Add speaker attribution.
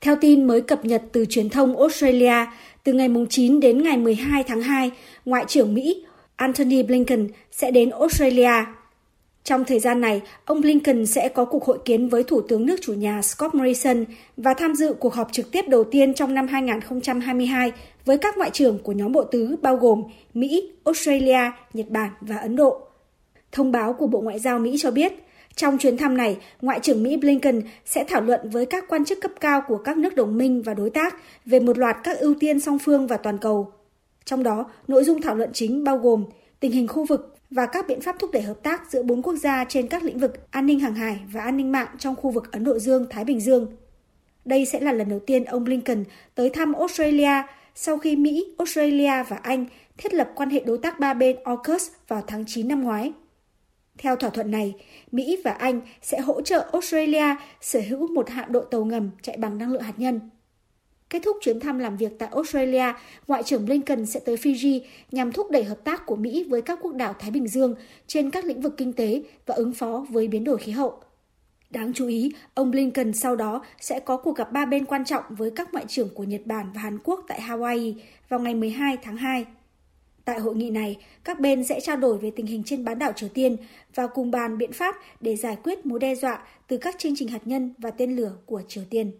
Speaker 1: Theo tin mới cập nhật từ truyền thông Australia, từ ngày 9 đến ngày 12 tháng 2, Ngoại trưởng Mỹ Antony Blinken sẽ đến Australia. Trong thời gian này, ông Blinken sẽ có cuộc hội kiến với Thủ tướng nước chủ nhà Scott Morrison và tham dự cuộc họp trực tiếp đầu tiên trong năm 2022 với các ngoại trưởng của nhóm bộ tứ bao gồm Mỹ, Australia, Nhật Bản và Ấn Độ. Thông báo của Bộ Ngoại giao Mỹ cho biết, trong chuyến thăm này, Ngoại trưởng Mỹ Blinken sẽ thảo luận với các quan chức cấp cao của các nước đồng minh và đối tác về một loạt các ưu tiên song phương và toàn cầu. Trong đó, nội dung thảo luận chính bao gồm tình hình khu vực và các biện pháp thúc đẩy hợp tác giữa bốn quốc gia trên các lĩnh vực an ninh hàng hải và an ninh mạng trong khu vực Ấn Độ Dương-Thái Bình Dương. Đây sẽ là lần đầu tiên ông Blinken tới thăm Australia sau khi Mỹ, Australia và Anh thiết lập quan hệ đối tác ba bên AUKUS vào tháng 9 năm ngoái. Theo thỏa thuận này, Mỹ và Anh sẽ hỗ trợ Australia sở hữu một hạm đội tàu ngầm chạy bằng năng lượng hạt nhân. Kết thúc chuyến thăm làm việc tại Australia, Ngoại trưởng Blinken sẽ tới Fiji nhằm thúc đẩy hợp tác của Mỹ với các quốc đảo Thái Bình Dương trên các lĩnh vực kinh tế và ứng phó với biến đổi khí hậu. Đáng chú ý, ông Blinken sau đó sẽ có cuộc gặp ba bên quan trọng với các ngoại trưởng của Nhật Bản và Hàn Quốc tại Hawaii vào ngày 12 tháng 2. Tại hội nghị này, các bên sẽ trao đổi về tình hình trên bán đảo Triều Tiên và cùng bàn biện pháp để giải quyết mối đe dọa từ các chương trình hạt nhân và tên lửa của Triều Tiên.